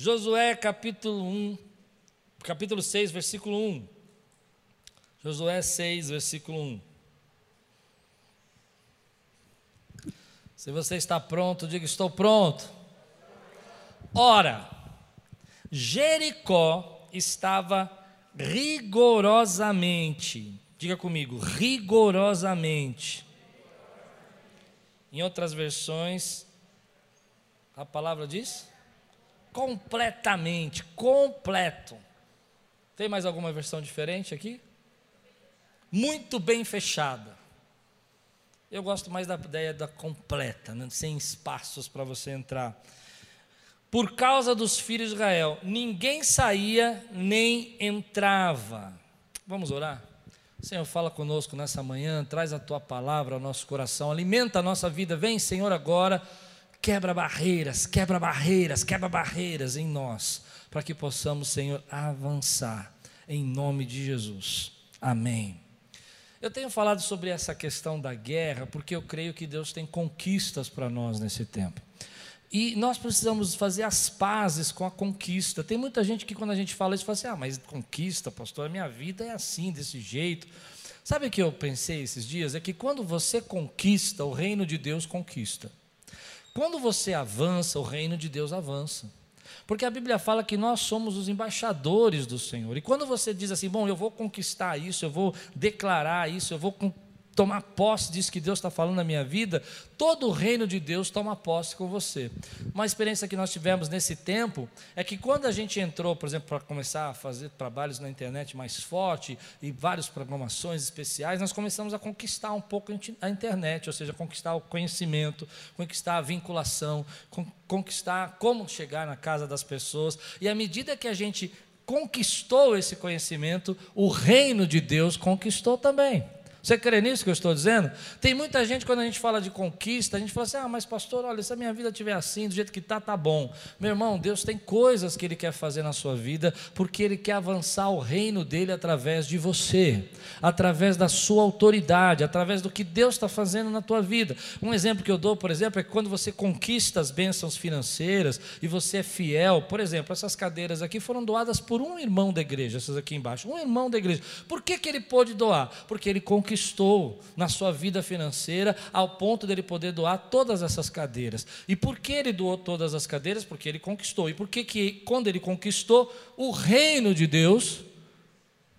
Josué capítulo 1, capítulo 6, versículo 1. Josué 6, versículo 1. Se você está pronto, diga: Estou pronto. Ora, Jericó estava rigorosamente, diga comigo, rigorosamente. Em outras versões, a palavra diz completamente, completo. Tem mais alguma versão diferente aqui? Muito bem fechada. Eu gosto mais da ideia da completa, né? sem espaços para você entrar. Por causa dos filhos de Israel, ninguém saía nem entrava. Vamos orar? Senhor, fala conosco nessa manhã, traz a tua palavra ao nosso coração, alimenta a nossa vida. Vem, Senhor, agora, quebra barreiras, quebra barreiras, quebra barreiras em nós, para que possamos, Senhor, avançar, em nome de Jesus. Amém. Eu tenho falado sobre essa questão da guerra porque eu creio que Deus tem conquistas para nós nesse tempo. E nós precisamos fazer as pazes com a conquista. Tem muita gente que, quando a gente fala isso, fala assim: ah, mas conquista, pastor, a minha vida é assim, desse jeito. Sabe o que eu pensei esses dias? É que quando você conquista, o reino de Deus conquista. Quando você avança, o reino de Deus avança. Porque a Bíblia fala que nós somos os embaixadores do Senhor. E quando você diz assim, bom, eu vou conquistar isso, eu vou declarar isso, eu vou tomar posse disso que Deus está falando na minha vida, todo o reino de Deus toma posse com você. Uma experiência que nós tivemos nesse tempo é que quando a gente entrou, por exemplo, para começar a fazer trabalhos na internet mais forte e várias programações especiais, nós começamos a conquistar um pouco a internet, ou seja, conquistar o conhecimento, conquistar a vinculação, conquistar como chegar na casa das pessoas. E à medida que a gente conquistou esse conhecimento, o reino de Deus conquistou também. Você crê nisso que eu estou dizendo? Tem muita gente, quando a gente fala de conquista, a gente fala assim: ah, mas pastor, olha, se a minha vida estiver assim, do jeito que está, está bom. Meu irmão, Deus tem coisas que Ele quer fazer na sua vida, porque Ele quer avançar o reino dele através de você, através da sua autoridade, através do que Deus está fazendo na tua vida. Um exemplo que eu dou, por exemplo, é que quando você conquista as bênçãos financeiras e você é fiel, por exemplo, essas cadeiras aqui foram doadas por um irmão da igreja, essas aqui embaixo, um irmão da igreja. Por que, que ele pôde doar? Porque ele conquistou conquistou na sua vida financeira ao ponto dele poder doar todas essas cadeiras. E por que ele doou todas as cadeiras? Porque ele conquistou. E por que, que quando ele conquistou, o reino de Deus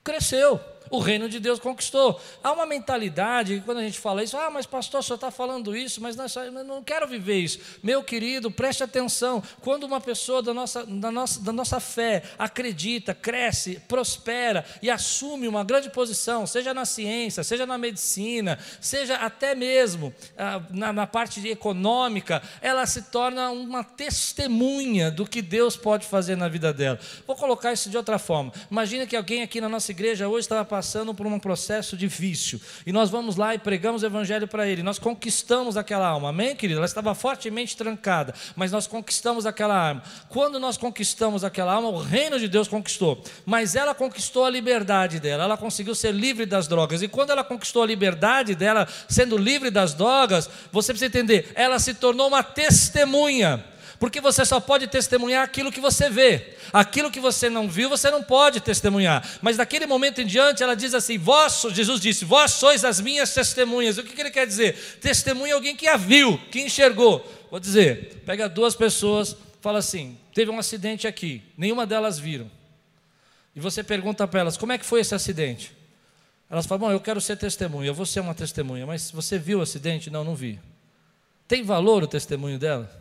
cresceu o reino de Deus conquistou. Há uma mentalidade, quando a gente fala isso, ah, mas pastor, senhor está falando isso, mas eu não quero viver isso. Meu querido, preste atenção, quando uma pessoa da nossa, da nossa, da nossa fé acredita, cresce, prospera e assume uma grande posição, seja na ciência, seja na medicina, seja até mesmo ah, na, na parte econômica, ela se torna uma testemunha do que Deus pode fazer na vida dela. Vou colocar isso de outra forma. Imagina que alguém aqui na nossa igreja hoje estava passando por um processo de vício. E nós vamos lá e pregamos o evangelho para ele. Nós conquistamos aquela alma. Amém, querido? Ela estava fortemente trancada, mas nós conquistamos aquela alma. Quando nós conquistamos aquela alma, o reino de Deus conquistou. Mas ela conquistou a liberdade dela. Ela conseguiu ser livre das drogas. E quando ela conquistou a liberdade dela, sendo livre das drogas, você precisa entender, ela se tornou uma testemunha porque você só pode testemunhar aquilo que você vê. Aquilo que você não viu, você não pode testemunhar. Mas daquele momento em diante, ela diz assim: Vós, Jesus disse, vós sois as minhas testemunhas. O que, que ele quer dizer? Testemunha alguém que a viu, que enxergou. Vou dizer: pega duas pessoas, fala assim: teve um acidente aqui, nenhuma delas viram. E você pergunta para elas: como é que foi esse acidente? Elas falam: bom, eu quero ser testemunha, eu vou ser uma testemunha, mas você viu o acidente? Não, não vi. Tem valor o testemunho dela?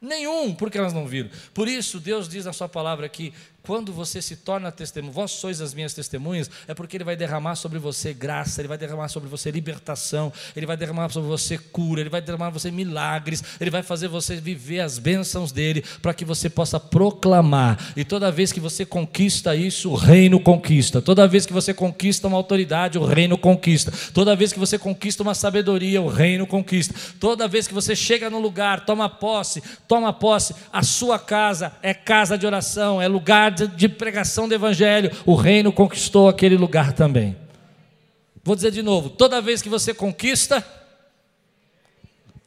Nenhum, porque elas não viram. Por isso, Deus diz na Sua palavra que quando você se torna testemunho, vós sois as minhas testemunhas, é porque Ele vai derramar sobre você graça, Ele vai derramar sobre você libertação, Ele vai derramar sobre você cura, Ele vai derramar sobre você milagres, Ele vai fazer você viver as bênçãos dEle, para que você possa proclamar. E toda vez que você conquista isso, o reino conquista. Toda vez que você conquista uma autoridade, o reino conquista. Toda vez que você conquista uma sabedoria, o reino conquista. Toda vez que você chega no lugar, toma posse, toma posse, a sua casa é casa de oração, é lugar de pregação do Evangelho, o reino conquistou aquele lugar também. Vou dizer de novo: toda vez que você conquista,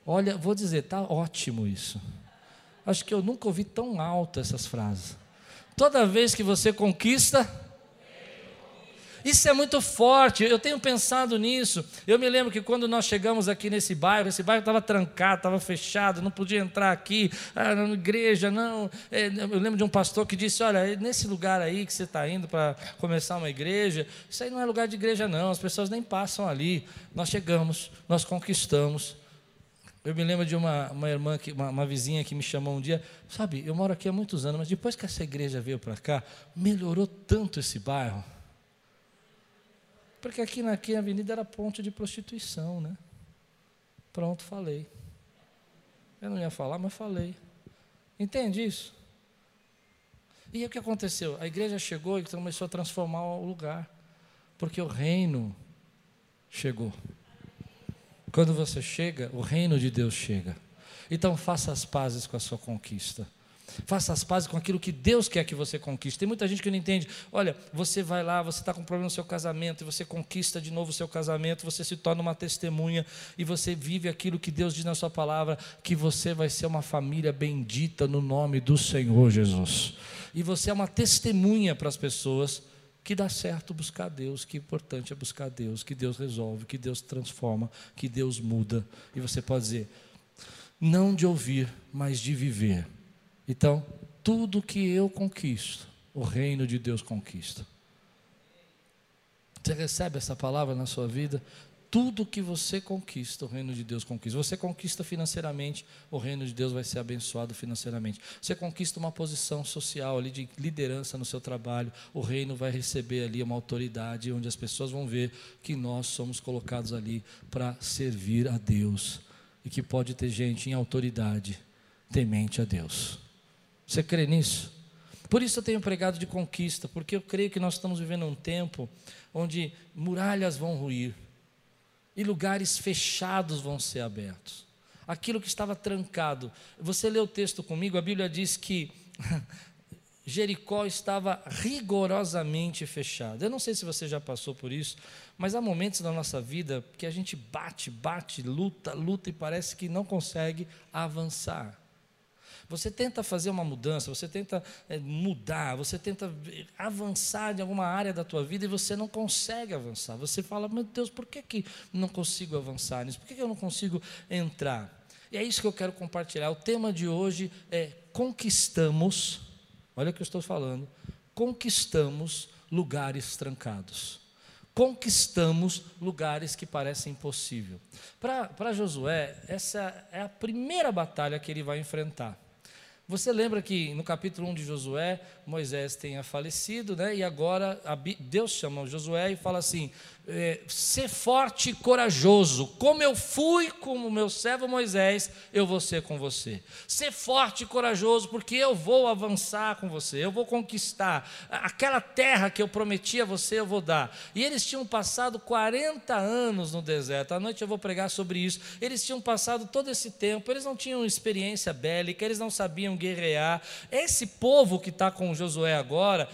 olha, vou dizer, está ótimo isso. acho que eu nunca ouvi tão alto essas frases. Toda vez que você conquista, isso é muito forte, eu tenho pensado nisso. Eu me lembro que quando nós chegamos aqui nesse bairro, esse bairro estava trancado, estava fechado, não podia entrar aqui, ah, na igreja, não. É, eu lembro de um pastor que disse: Olha, nesse lugar aí que você está indo para começar uma igreja, isso aí não é lugar de igreja, não, as pessoas nem passam ali. Nós chegamos, nós conquistamos. Eu me lembro de uma, uma irmã, que, uma, uma vizinha que me chamou um dia, sabe, eu moro aqui há muitos anos, mas depois que essa igreja veio para cá, melhorou tanto esse bairro. Porque aqui na, avenida era ponte de prostituição, né? Pronto, falei. Eu não ia falar, mas falei. Entende isso? E o que aconteceu? A igreja chegou e começou a transformar o lugar. Porque o reino chegou. Quando você chega, o reino de Deus chega. Então faça as pazes com a sua conquista. Faça as pazes com aquilo que Deus quer que você conquiste. Tem muita gente que não entende. Olha, você vai lá, você está com um problema no seu casamento, e você conquista de novo o seu casamento, você se torna uma testemunha, e você vive aquilo que Deus diz na sua palavra, que você vai ser uma família bendita no nome do Senhor Jesus. E você é uma testemunha para as pessoas que dá certo buscar Deus, que importante é buscar Deus, que Deus resolve, que Deus transforma, que Deus muda. E você pode dizer, não de ouvir, mas de viver. Então, tudo que eu conquisto, o reino de Deus conquista. Você recebe essa palavra na sua vida? Tudo que você conquista, o reino de Deus conquista. Você conquista financeiramente, o reino de Deus vai ser abençoado financeiramente. Você conquista uma posição social ali de liderança no seu trabalho, o reino vai receber ali uma autoridade onde as pessoas vão ver que nós somos colocados ali para servir a Deus e que pode ter gente em autoridade temente a Deus. Você crê nisso? Por isso eu tenho pregado de conquista, porque eu creio que nós estamos vivendo um tempo onde muralhas vão ruir e lugares fechados vão ser abertos. Aquilo que estava trancado. Você lê o texto comigo, a Bíblia diz que Jericó estava rigorosamente fechada. Eu não sei se você já passou por isso, mas há momentos na nossa vida que a gente bate, bate, luta, luta e parece que não consegue avançar. Você tenta fazer uma mudança, você tenta é, mudar, você tenta avançar em alguma área da tua vida e você não consegue avançar. Você fala, meu Deus, por que, que não consigo avançar nisso? Por que, que eu não consigo entrar? E é isso que eu quero compartilhar. O tema de hoje é conquistamos, olha o que eu estou falando, conquistamos lugares trancados conquistamos lugares que parecem impossível. Para Josué, essa é a primeira batalha que ele vai enfrentar. Você lembra que no capítulo 1 de Josué, Moisés tenha falecido, né? e agora Deus chama Josué e fala assim: é, ser forte e corajoso, como eu fui com o meu servo Moisés, eu vou ser com você. Ser forte e corajoso, porque eu vou avançar com você, eu vou conquistar. Aquela terra que eu prometi a você, eu vou dar. E eles tinham passado 40 anos no deserto, à noite eu vou pregar sobre isso. Eles tinham passado todo esse tempo, eles não tinham experiência bélica, eles não sabiam guerrear. Esse povo que está com Josué agora,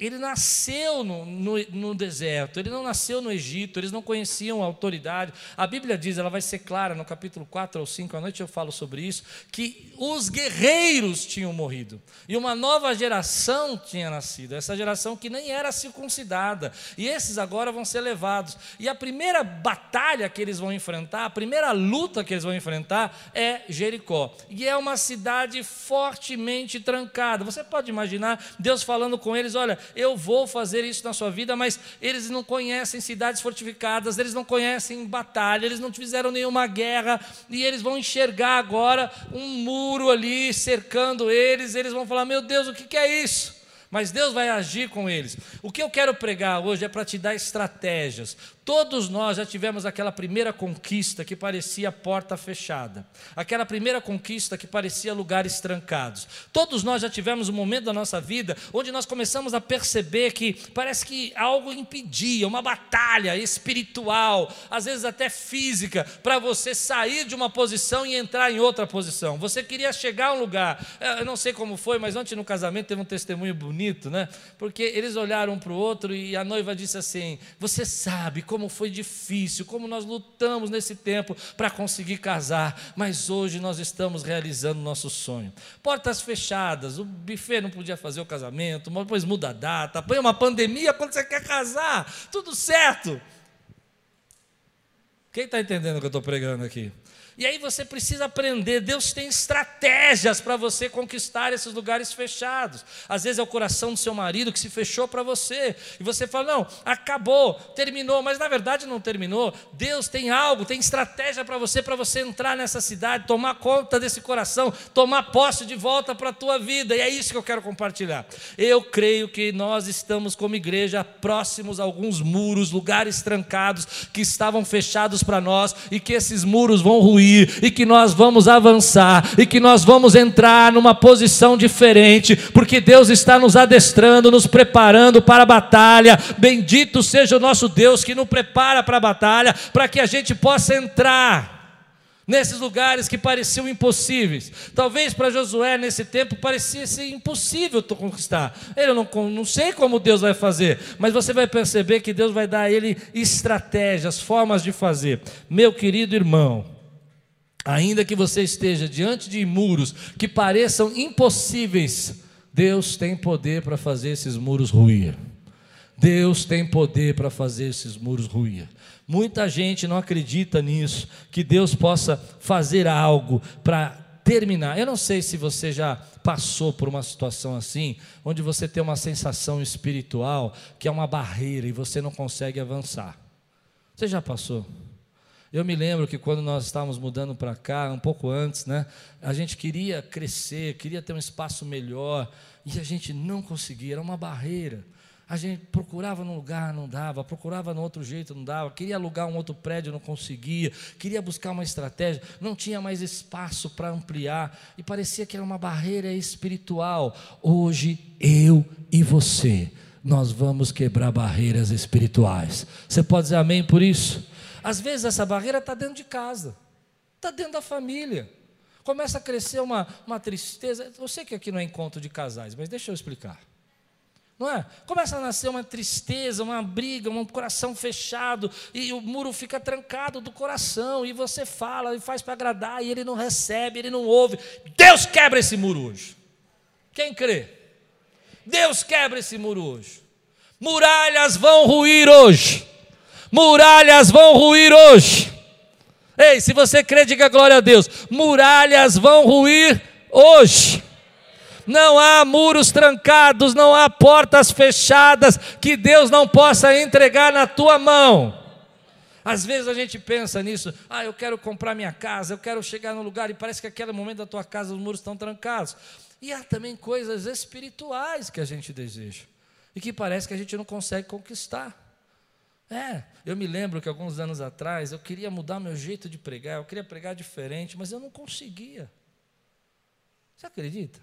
ele nasceu no, no, no, deserto, ele não nasceu no Egito, eles não conheciam a autoridade. A Bíblia diz, ela vai ser clara no capítulo 4 ou 5, à noite eu falo sobre isso, que os guerreiros tinham morrido e uma nova geração tinha nascido, essa geração que nem era circuncidada, e esses agora vão ser levados. E a primeira batalha que eles vão enfrentar, a primeira luta que eles vão enfrentar é Jericó, e é uma cidade fortemente trancada. Você pode imaginar Deus falando com eles: olha eu vou fazer isso na sua vida, mas eles não conhecem cidades fortificadas, eles não conhecem batalha, eles não fizeram nenhuma guerra, e eles vão enxergar agora um muro ali cercando eles, eles vão falar: meu Deus, o que é isso? mas Deus vai agir com eles. O que eu quero pregar hoje é para te dar estratégias. Todos nós já tivemos aquela primeira conquista que parecia porta fechada, aquela primeira conquista que parecia lugares trancados. Todos nós já tivemos um momento da nossa vida onde nós começamos a perceber que parece que algo impedia, uma batalha espiritual, às vezes até física, para você sair de uma posição e entrar em outra posição. Você queria chegar a um lugar, eu não sei como foi, mas ontem no casamento teve um testemunho bonito, né? Porque eles olharam um para o outro e a noiva disse assim: Você sabe como como foi difícil, como nós lutamos nesse tempo para conseguir casar, mas hoje nós estamos realizando nosso sonho. Portas fechadas, o buffet não podia fazer o casamento, depois muda a data, põe uma pandemia quando você quer casar, tudo certo. Quem está entendendo o que eu estou pregando aqui? E aí você precisa aprender. Deus tem estratégias para você conquistar esses lugares fechados. Às vezes é o coração do seu marido que se fechou para você. E você fala: não, acabou, terminou. Mas na verdade não terminou. Deus tem algo, tem estratégia para você, para você entrar nessa cidade, tomar conta desse coração, tomar posse de volta para a tua vida. E é isso que eu quero compartilhar. Eu creio que nós estamos, como igreja, próximos a alguns muros, lugares trancados que estavam fechados para nós e que esses muros vão ruir e que nós vamos avançar e que nós vamos entrar numa posição diferente, porque Deus está nos adestrando, nos preparando para a batalha. Bendito seja o nosso Deus que nos prepara para a batalha, para que a gente possa entrar nesses lugares que pareciam impossíveis. Talvez para Josué, nesse tempo, parecia ser impossível conquistar. Ele não, não sei como Deus vai fazer, mas você vai perceber que Deus vai dar a ele estratégias, formas de fazer. Meu querido irmão, Ainda que você esteja diante de muros que pareçam impossíveis, Deus tem poder para fazer esses muros ruir. Deus tem poder para fazer esses muros ruir. Muita gente não acredita nisso, que Deus possa fazer algo para terminar. Eu não sei se você já passou por uma situação assim, onde você tem uma sensação espiritual que é uma barreira e você não consegue avançar. Você já passou? Eu me lembro que quando nós estávamos mudando para cá, um pouco antes, né, a gente queria crescer, queria ter um espaço melhor, e a gente não conseguia, era uma barreira. A gente procurava num lugar, não dava, procurava no outro jeito, não dava, queria alugar um outro prédio, não conseguia, queria buscar uma estratégia, não tinha mais espaço para ampliar, e parecia que era uma barreira espiritual. Hoje, eu e você, nós vamos quebrar barreiras espirituais. Você pode dizer amém por isso? Às vezes essa barreira está dentro de casa, está dentro da família. Começa a crescer uma, uma tristeza. Eu sei que aqui não é encontro de casais, mas deixa eu explicar. Não é? Começa a nascer uma tristeza, uma briga, um coração fechado, e o muro fica trancado do coração, e você fala e faz para agradar, e ele não recebe, ele não ouve. Deus quebra esse muro hoje. Quem crê? Deus quebra esse muro hoje. Muralhas vão ruir hoje. Muralhas vão ruir hoje. Ei, se você crê, diga glória a Deus. Muralhas vão ruir hoje. Não há muros trancados, não há portas fechadas que Deus não possa entregar na tua mão. Às vezes a gente pensa nisso, ah, eu quero comprar minha casa, eu quero chegar no lugar e parece que aquele momento da tua casa os muros estão trancados. E há também coisas espirituais que a gente deseja e que parece que a gente não consegue conquistar. É, eu me lembro que alguns anos atrás eu queria mudar meu jeito de pregar, eu queria pregar diferente, mas eu não conseguia. Você acredita?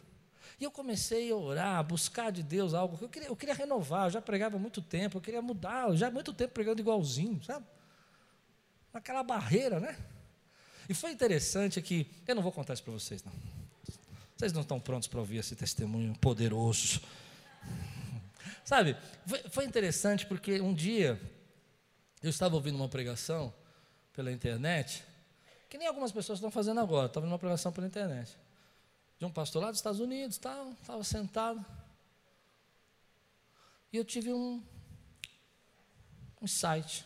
E eu comecei a orar, a buscar de Deus algo que eu queria, eu queria renovar, eu já pregava há muito tempo, eu queria mudar, eu já há muito tempo pregando igualzinho, sabe? Naquela barreira, né? E foi interessante que, eu não vou contar isso para vocês, não. Vocês não estão prontos para ouvir esse testemunho poderoso. Sabe, foi, foi interessante porque um dia eu estava ouvindo uma pregação pela internet, que nem algumas pessoas estão fazendo agora, estava ouvindo uma pregação pela internet, de um pastor lá dos Estados Unidos, tal, estava sentado, e eu tive um, um insight,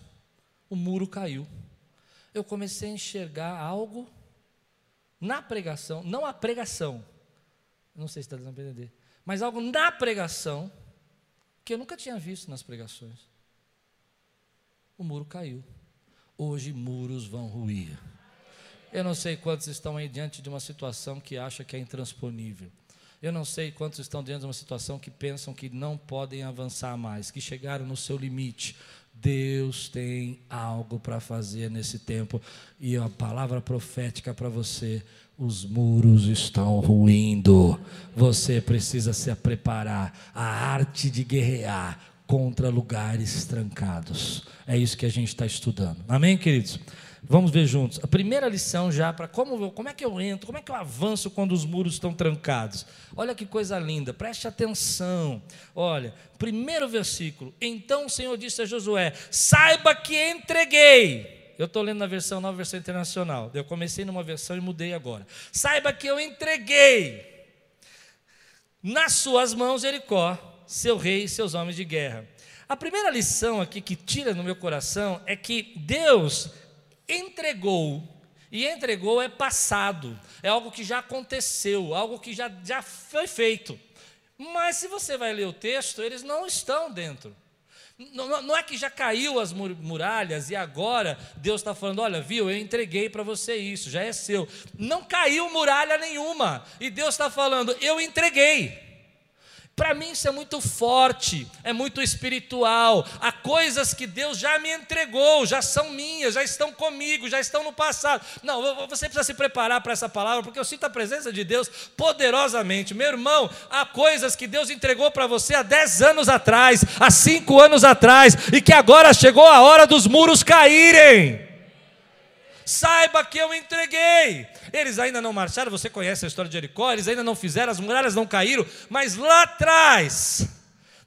o muro caiu. Eu comecei a enxergar algo na pregação, não a pregação, não sei se está dando para entender, mas algo na pregação que eu nunca tinha visto nas pregações o muro caiu. Hoje muros vão ruir. Eu não sei quantos estão aí diante de uma situação que acha que é intransponível. Eu não sei quantos estão diante de uma situação que pensam que não podem avançar mais, que chegaram no seu limite. Deus tem algo para fazer nesse tempo. E a palavra profética para você: os muros estão ruindo. Você precisa se preparar. A arte de guerrear contra lugares trancados. É isso que a gente está estudando. Amém, queridos? Vamos ver juntos. A primeira lição já para como, como é que eu entro, como é que eu avanço quando os muros estão trancados. Olha que coisa linda, preste atenção. Olha, primeiro versículo. Então o Senhor disse a Josué: Saiba que entreguei. Eu estou lendo na versão nova, versão internacional. Eu comecei numa versão e mudei agora. Saiba que eu entreguei nas suas mãos Jericó, seu rei e seus homens de guerra. A primeira lição aqui que tira no meu coração é que Deus entregou. E entregou é passado, é algo que já aconteceu, algo que já, já foi feito. Mas se você vai ler o texto, eles não estão dentro. Não, não, é que já caiu as muralhas e agora Deus está falando: olha, viu, eu entreguei para você isso, já é seu. Não caiu muralha nenhuma, e Deus está falando: eu entreguei. Para mim isso é muito forte, é muito espiritual. Há coisas que Deus já me entregou, já são minhas, já estão comigo, já estão no passado. Não, você precisa se preparar para essa palavra, porque eu sinto a presença de Deus poderosamente. Meu irmão, há coisas que Deus entregou para você há 10 anos atrás, há 5 anos atrás, e que agora chegou a hora dos muros caírem saiba que eu entreguei. Eles ainda não marcharam, você conhece a história de Jericó, eles ainda não fizeram, as muralhas não caíram, mas lá atrás,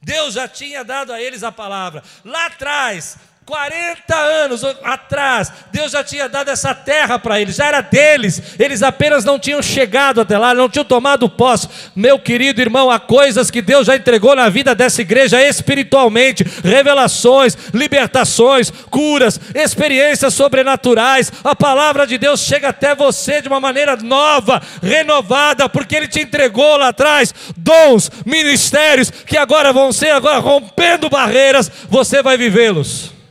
Deus já tinha dado a eles a palavra. Lá atrás, 40 anos atrás, Deus já tinha dado essa terra para eles, já era deles, eles apenas não tinham chegado até lá, não tinham tomado posse. Meu querido irmão, há coisas que Deus já entregou na vida dessa igreja espiritualmente revelações, libertações, curas, experiências sobrenaturais. A palavra de Deus chega até você de uma maneira nova, renovada, porque Ele te entregou lá atrás dons, ministérios que agora vão ser, agora rompendo barreiras, você vai vivê-los.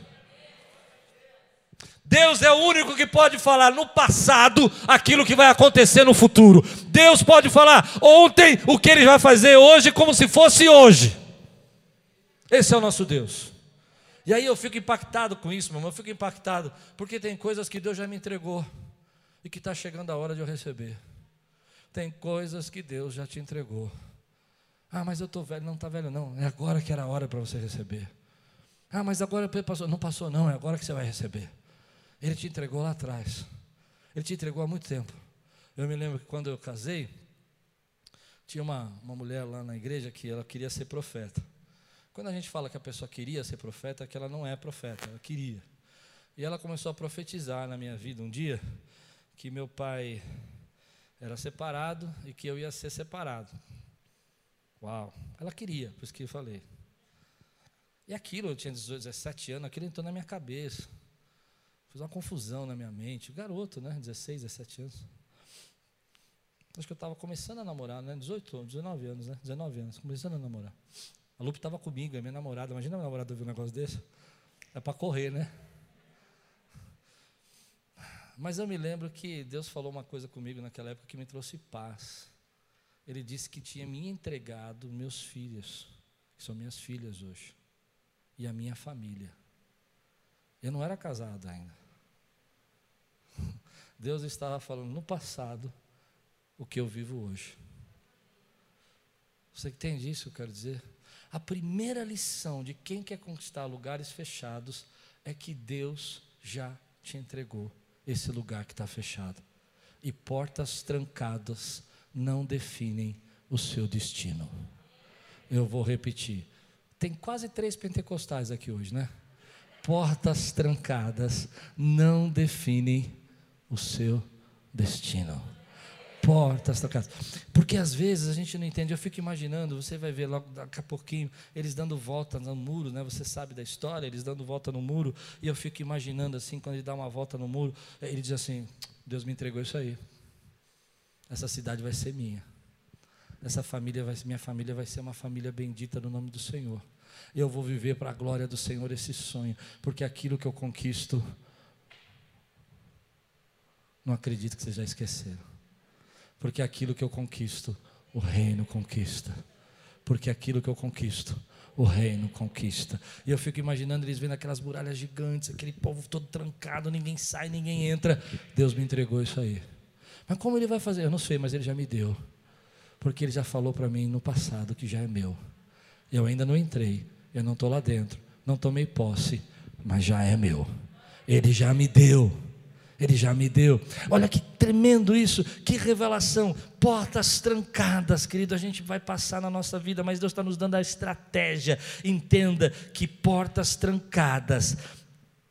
Deus é o único que pode falar no passado aquilo que vai acontecer no futuro. Deus pode falar ontem o que ele vai fazer hoje como se fosse hoje. Esse é o nosso Deus. E aí eu fico impactado com isso, meu irmão. Eu fico impactado porque tem coisas que Deus já me entregou e que está chegando a hora de eu receber. Tem coisas que Deus já te entregou. Ah, mas eu estou velho. Não está velho, não. É agora que era a hora para você receber. Ah, mas agora passou. Não passou, não. É agora que você vai receber. Ele te entregou lá atrás. Ele te entregou há muito tempo. Eu me lembro que quando eu casei, tinha uma, uma mulher lá na igreja que ela queria ser profeta. Quando a gente fala que a pessoa queria ser profeta, é que ela não é profeta, ela queria. E ela começou a profetizar na minha vida um dia que meu pai era separado e que eu ia ser separado. Uau! Ela queria, por isso que eu falei. E aquilo, eu tinha 18, 17 anos, aquilo entrou na minha cabeça. Fiz uma confusão na minha mente. Garoto, né? 16, 17 anos. Acho que eu estava começando a namorar, né? 18, 19 anos, né? 19 anos, começando a namorar. A Lupe estava comigo, é minha namorada. Imagina a minha namorada ouvir um negócio desse. É para correr, né? Mas eu me lembro que Deus falou uma coisa comigo naquela época que me trouxe paz. Ele disse que tinha me entregado meus filhos, que são minhas filhas hoje, e a minha família. Eu não era casado ainda. Deus estava falando no passado o que eu vivo hoje. Você entende isso que eu quero dizer? A primeira lição de quem quer conquistar lugares fechados é que Deus já te entregou esse lugar que está fechado. E portas trancadas não definem o seu destino. Eu vou repetir. Tem quase três pentecostais aqui hoje, né? Portas trancadas não definem o seu destino. Portas trancadas. Porque às vezes a gente não entende. Eu fico imaginando, você vai ver logo daqui a pouquinho, eles dando volta no muro, né? Você sabe da história, eles dando volta no muro. E eu fico imaginando assim, quando ele dá uma volta no muro, ele diz assim: Deus me entregou isso aí. Essa cidade vai ser minha. Essa família vai, minha família vai ser uma família bendita no nome do Senhor. Eu vou viver para a glória do Senhor esse sonho, porque aquilo que eu conquisto não acredito que vocês já esqueceram. Porque aquilo que eu conquisto, o reino conquista. Porque aquilo que eu conquisto, o reino conquista. E eu fico imaginando eles vendo aquelas muralhas gigantes, aquele povo todo trancado, ninguém sai, ninguém entra. Deus me entregou isso aí. Mas como ele vai fazer? Eu não sei, mas ele já me deu. Porque ele já falou para mim no passado que já é meu. Eu ainda não entrei, eu não estou lá dentro, não tomei posse, mas já é meu. Ele já me deu. Ele já me deu. Olha que tremendo isso, que revelação. Portas trancadas, querido, a gente vai passar na nossa vida, mas Deus está nos dando a estratégia. Entenda que portas trancadas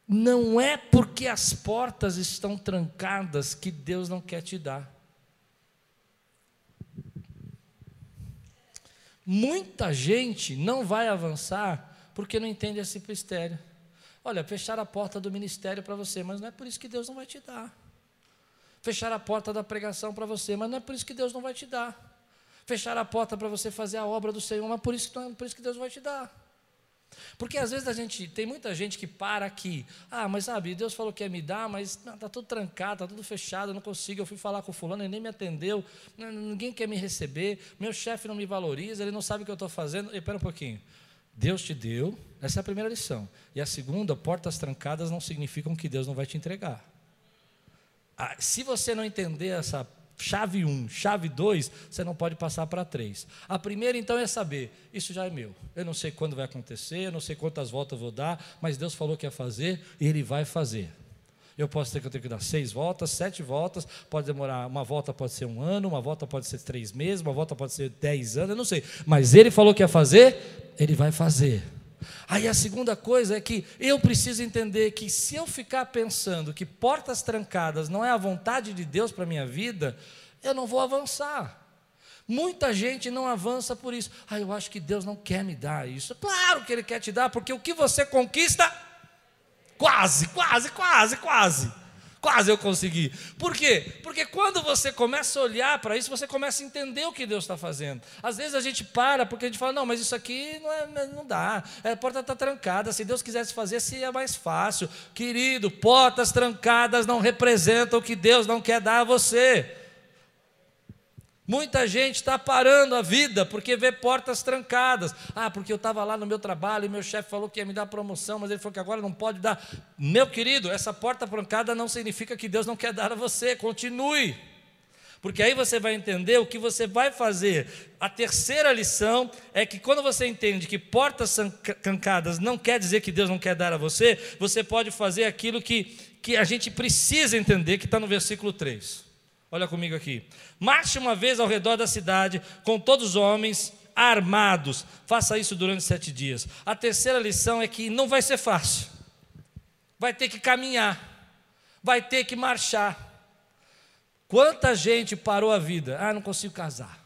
não é porque as portas estão trancadas que Deus não quer te dar. Muita gente não vai avançar porque não entende esse mistério. Olha, fechar a porta do ministério para você, mas não é por isso que Deus não vai te dar. Fechar a porta da pregação para você, mas não é por isso que Deus não vai te dar. Fechar a porta para você fazer a obra do Senhor, mas por isso, não é por isso que Deus vai te dar. Porque às vezes a gente tem muita gente que para aqui. Ah, mas sabe, Deus falou que ia me dar, mas está tudo trancado, está tudo fechado, eu não consigo. Eu fui falar com o fulano, ele nem me atendeu, ninguém quer me receber, meu chefe não me valoriza, ele não sabe o que eu estou fazendo. Espera um pouquinho. Deus te deu, essa é a primeira lição. E a segunda, portas trancadas não significam que Deus não vai te entregar. Ah, se você não entender essa chave 1, chave 2, você não pode passar para 3. A primeira, então, é saber: isso já é meu. Eu não sei quando vai acontecer, eu não sei quantas voltas vou dar, mas Deus falou que ia fazer e Ele vai fazer. Eu posso ter que eu tenho que dar seis voltas, sete voltas, pode demorar, uma volta pode ser um ano, uma volta pode ser três meses, uma volta pode ser dez anos, eu não sei. Mas ele falou que ia fazer, ele vai fazer. Aí a segunda coisa é que eu preciso entender que se eu ficar pensando que portas trancadas não é a vontade de Deus para a minha vida, eu não vou avançar. Muita gente não avança por isso. Ah, eu acho que Deus não quer me dar isso. Claro que Ele quer te dar, porque o que você conquista, quase, quase, quase, quase. Quase eu consegui. Por quê? Porque quando você começa a olhar para isso, você começa a entender o que Deus está fazendo. Às vezes a gente para porque a gente fala, não, mas isso aqui não, é, não dá. É, a porta está trancada. Se Deus quisesse fazer, seria mais fácil. Querido, portas trancadas não representam o que Deus não quer dar a você. Muita gente está parando a vida porque vê portas trancadas. Ah, porque eu estava lá no meu trabalho e meu chefe falou que ia me dar promoção, mas ele falou que agora não pode dar. Meu querido, essa porta trancada não significa que Deus não quer dar a você. Continue. Porque aí você vai entender o que você vai fazer. A terceira lição é que quando você entende que portas trancadas não quer dizer que Deus não quer dar a você, você pode fazer aquilo que, que a gente precisa entender, que está no versículo 3. Olha comigo aqui. Marche uma vez ao redor da cidade com todos os homens armados. Faça isso durante sete dias. A terceira lição é que não vai ser fácil. Vai ter que caminhar. Vai ter que marchar. Quanta gente parou a vida? Ah, não consigo casar.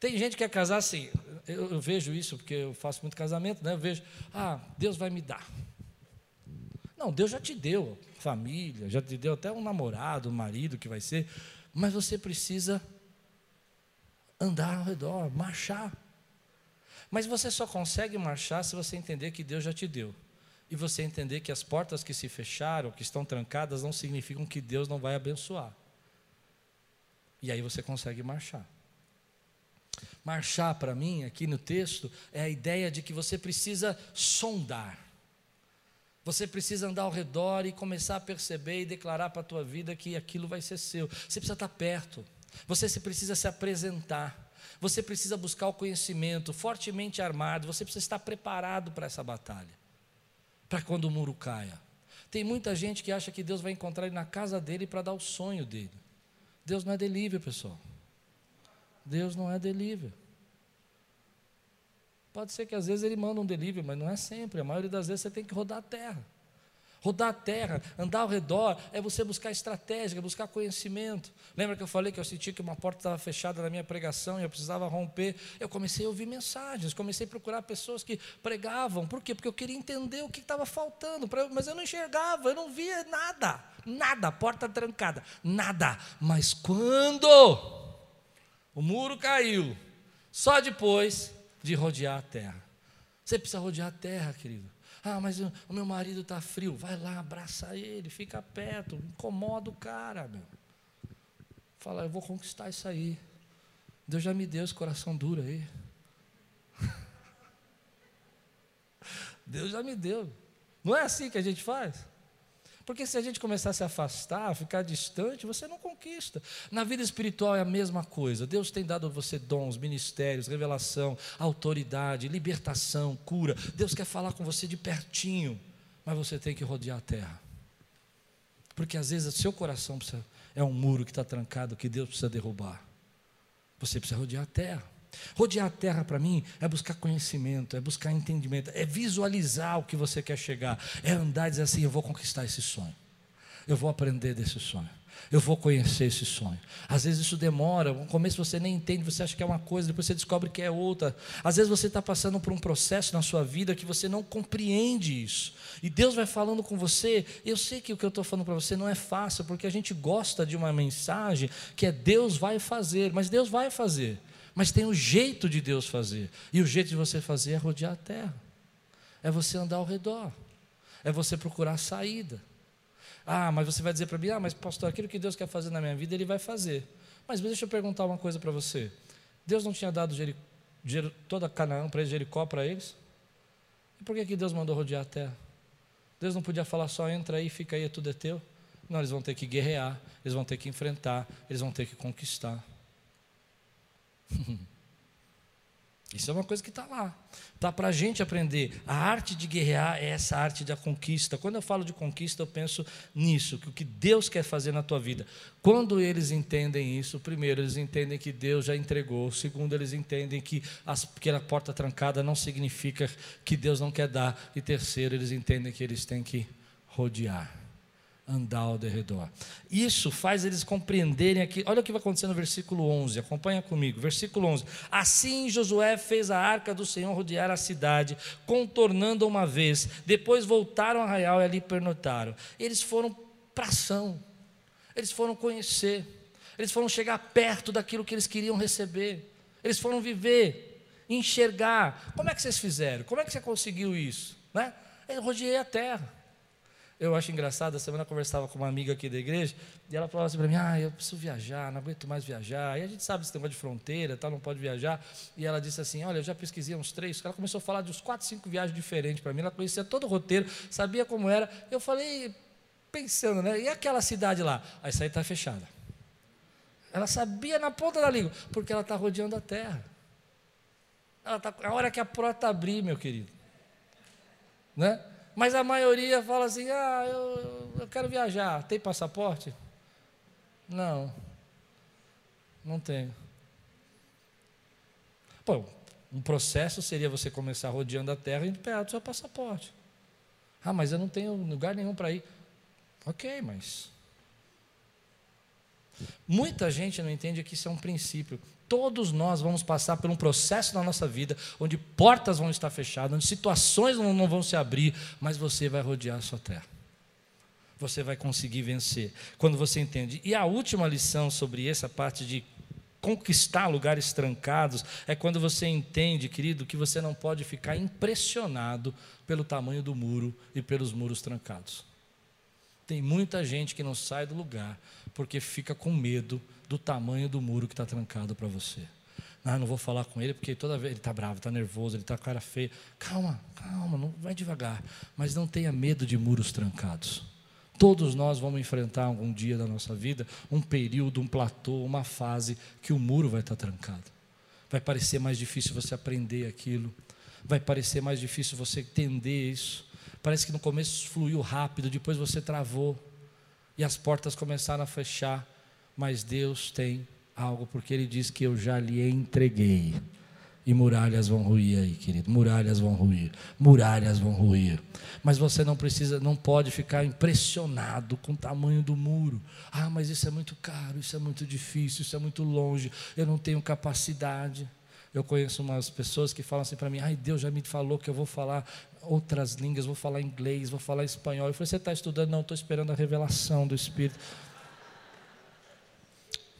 Tem gente que quer casar assim. Eu, eu vejo isso porque eu faço muito casamento, né? Eu vejo, ah, Deus vai me dar. Não, Deus já te deu família, já te deu até um namorado, um marido que vai ser mas você precisa andar ao redor, marchar. Mas você só consegue marchar se você entender que Deus já te deu. E você entender que as portas que se fecharam, que estão trancadas, não significam que Deus não vai abençoar. E aí você consegue marchar. Marchar, para mim, aqui no texto, é a ideia de que você precisa sondar. Você precisa andar ao redor e começar a perceber e declarar para a tua vida que aquilo vai ser seu. Você precisa estar perto. Você precisa se apresentar. Você precisa buscar o conhecimento, fortemente armado. Você precisa estar preparado para essa batalha. Para quando o muro caia. Tem muita gente que acha que Deus vai encontrar ele na casa dele para dar o sonho dele. Deus não é delível, pessoal. Deus não é delível. Pode ser que às vezes ele manda um delivery, mas não é sempre. A maioria das vezes você tem que rodar a terra. Rodar a terra, andar ao redor, é você buscar estratégia, buscar conhecimento. Lembra que eu falei que eu senti que uma porta estava fechada na minha pregação e eu precisava romper? Eu comecei a ouvir mensagens, comecei a procurar pessoas que pregavam. Por quê? Porque eu queria entender o que estava faltando, mas eu não enxergava, eu não via nada, nada, porta trancada, nada. Mas quando o muro caiu, só depois de rodear a terra. Você precisa rodear a terra, querido. Ah, mas o meu marido está frio. Vai lá, abraça ele, fica perto, incomoda o cara, meu. Fala, eu vou conquistar isso aí. Deus já me deu esse coração duro aí. Deus já me deu. Não é assim que a gente faz? Porque se a gente começar a se afastar, ficar distante, você não conquista. Na vida espiritual é a mesma coisa. Deus tem dado a você dons, ministérios, revelação, autoridade, libertação, cura. Deus quer falar com você de pertinho, mas você tem que rodear a terra. Porque às vezes o seu coração precisa, é um muro que está trancado, que Deus precisa derrubar. Você precisa rodear a terra. Rodear a terra para mim é buscar conhecimento, é buscar entendimento, é visualizar o que você quer chegar, é andar e dizer assim: eu vou conquistar esse sonho, eu vou aprender desse sonho. Eu vou conhecer esse sonho. Às vezes isso demora, no começo você nem entende, você acha que é uma coisa, depois você descobre que é outra. Às vezes você está passando por um processo na sua vida que você não compreende isso. E Deus vai falando com você. Eu sei que o que eu estou falando para você não é fácil, porque a gente gosta de uma mensagem que é Deus vai fazer, mas Deus vai fazer. Mas tem o jeito de Deus fazer. E o jeito de você fazer é rodear a terra. É você andar ao redor. É você procurar saída. Ah, mas você vai dizer para mim, ah, mas pastor, aquilo que Deus quer fazer na minha vida, Ele vai fazer. Mas deixa eu perguntar uma coisa para você. Deus não tinha dado Jer, toda Canaã para eles, Jericó para eles? E por que, que Deus mandou rodear a terra? Deus não podia falar só entra aí, fica aí, tudo é teu? Não, eles vão ter que guerrear, eles vão ter que enfrentar, eles vão ter que conquistar. Isso é uma coisa que está lá. Está para a gente aprender. A arte de guerrear é essa arte da conquista. Quando eu falo de conquista, eu penso nisso, que o que Deus quer fazer na tua vida. Quando eles entendem isso, primeiro, eles entendem que Deus já entregou. Segundo, eles entendem que aquela porta trancada não significa que Deus não quer dar. E terceiro, eles entendem que eles têm que rodear andar ao derredor. Isso faz eles compreenderem aqui. Olha o que vai acontecer no versículo 11, acompanha comigo. Versículo 11: Assim Josué fez a arca do Senhor rodear a cidade, contornando uma vez. Depois voltaram a Arraial e ali pernotaram. Eles foram para ação, eles foram conhecer, eles foram chegar perto daquilo que eles queriam receber, eles foram viver, enxergar. Como é que vocês fizeram? Como é que você conseguiu isso? Né? Eu rodeei a terra. Eu acho engraçado, a semana eu conversava com uma amiga aqui da igreja, e ela falava assim para mim, ah, eu preciso viajar, não aguento mais viajar. E a gente sabe esse tema de fronteira, tal, não pode viajar. E ela disse assim, olha, eu já pesquisei uns três. Ela começou a falar de uns quatro, cinco viagens diferentes para mim. Ela conhecia todo o roteiro, sabia como era. Eu falei, pensando, né? E aquela cidade lá? Aí essa aí está fechada. Ela sabia na ponta da língua, porque ela está rodeando a terra. Ela tá, a hora que a porta abrir, meu querido. Né? Mas a maioria fala assim: ah, eu, eu quero viajar. Tem passaporte? Não. Não tenho. Pô, um processo seria você começar rodeando a terra e pegar o seu passaporte. Ah, mas eu não tenho lugar nenhum para ir. Ok, mas. Muita gente não entende que isso é um princípio. Todos nós vamos passar por um processo na nossa vida onde portas vão estar fechadas, onde situações não vão se abrir, mas você vai rodear a sua terra. Você vai conseguir vencer quando você entende. E a última lição sobre essa parte de conquistar lugares trancados é quando você entende, querido, que você não pode ficar impressionado pelo tamanho do muro e pelos muros trancados. Tem muita gente que não sai do lugar porque fica com medo do tamanho do muro que está trancado para você. Ah, não vou falar com ele porque toda vez ele está bravo, está nervoso, ele está com a cara feia. Calma, calma, não, vai devagar. Mas não tenha medo de muros trancados. Todos nós vamos enfrentar algum dia da nossa vida um período, um platô, uma fase que o muro vai estar tá trancado. Vai parecer mais difícil você aprender aquilo. Vai parecer mais difícil você entender isso. Parece que no começo fluiu rápido, depois você travou e as portas começaram a fechar, mas Deus tem algo, porque Ele diz que eu já lhe entreguei. E muralhas vão ruir aí, querido. Muralhas vão ruir. Muralhas vão ruir. Mas você não precisa, não pode ficar impressionado com o tamanho do muro. Ah, mas isso é muito caro, isso é muito difícil, isso é muito longe. Eu não tenho capacidade. Eu conheço umas pessoas que falam assim para mim: ai, Deus já me falou que eu vou falar outras línguas, vou falar inglês, vou falar espanhol. Eu falei: você está estudando? Não, estou esperando a revelação do Espírito.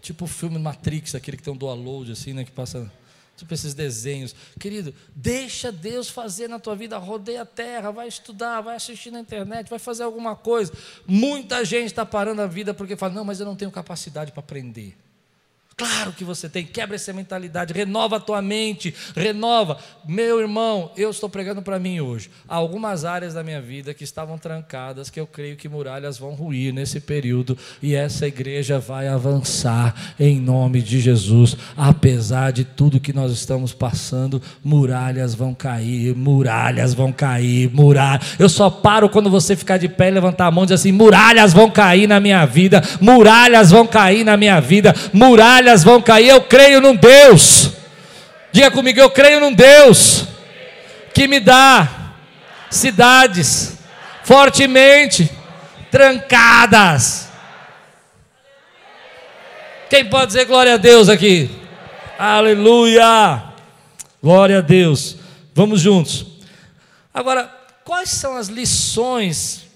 Tipo o filme Matrix, aquele que tem um download, assim, né, que passa. Tipo esses desenhos. Querido, deixa Deus fazer na tua vida, rodeia a terra, vai estudar, vai assistir na internet, vai fazer alguma coisa. Muita gente está parando a vida porque fala: não, mas eu não tenho capacidade para aprender. Claro que você tem. Quebra essa mentalidade, renova a tua mente, renova. Meu irmão, eu estou pregando para mim hoje. Há algumas áreas da minha vida que estavam trancadas, que eu creio que muralhas vão ruir nesse período, e essa igreja vai avançar em nome de Jesus. Apesar de tudo que nós estamos passando, muralhas vão cair, muralhas vão cair, muralhas. Eu só paro quando você ficar de pé e levantar a mão e dizer assim: muralhas vão cair na minha vida, muralhas vão cair na minha vida, muralhas muralhas vão cair. Eu creio num Deus. Diga comigo, eu creio num Deus que me dá cidades fortemente trancadas. Quem pode dizer glória a Deus aqui? Aleluia! Glória a Deus. Vamos juntos. Agora, quais são as lições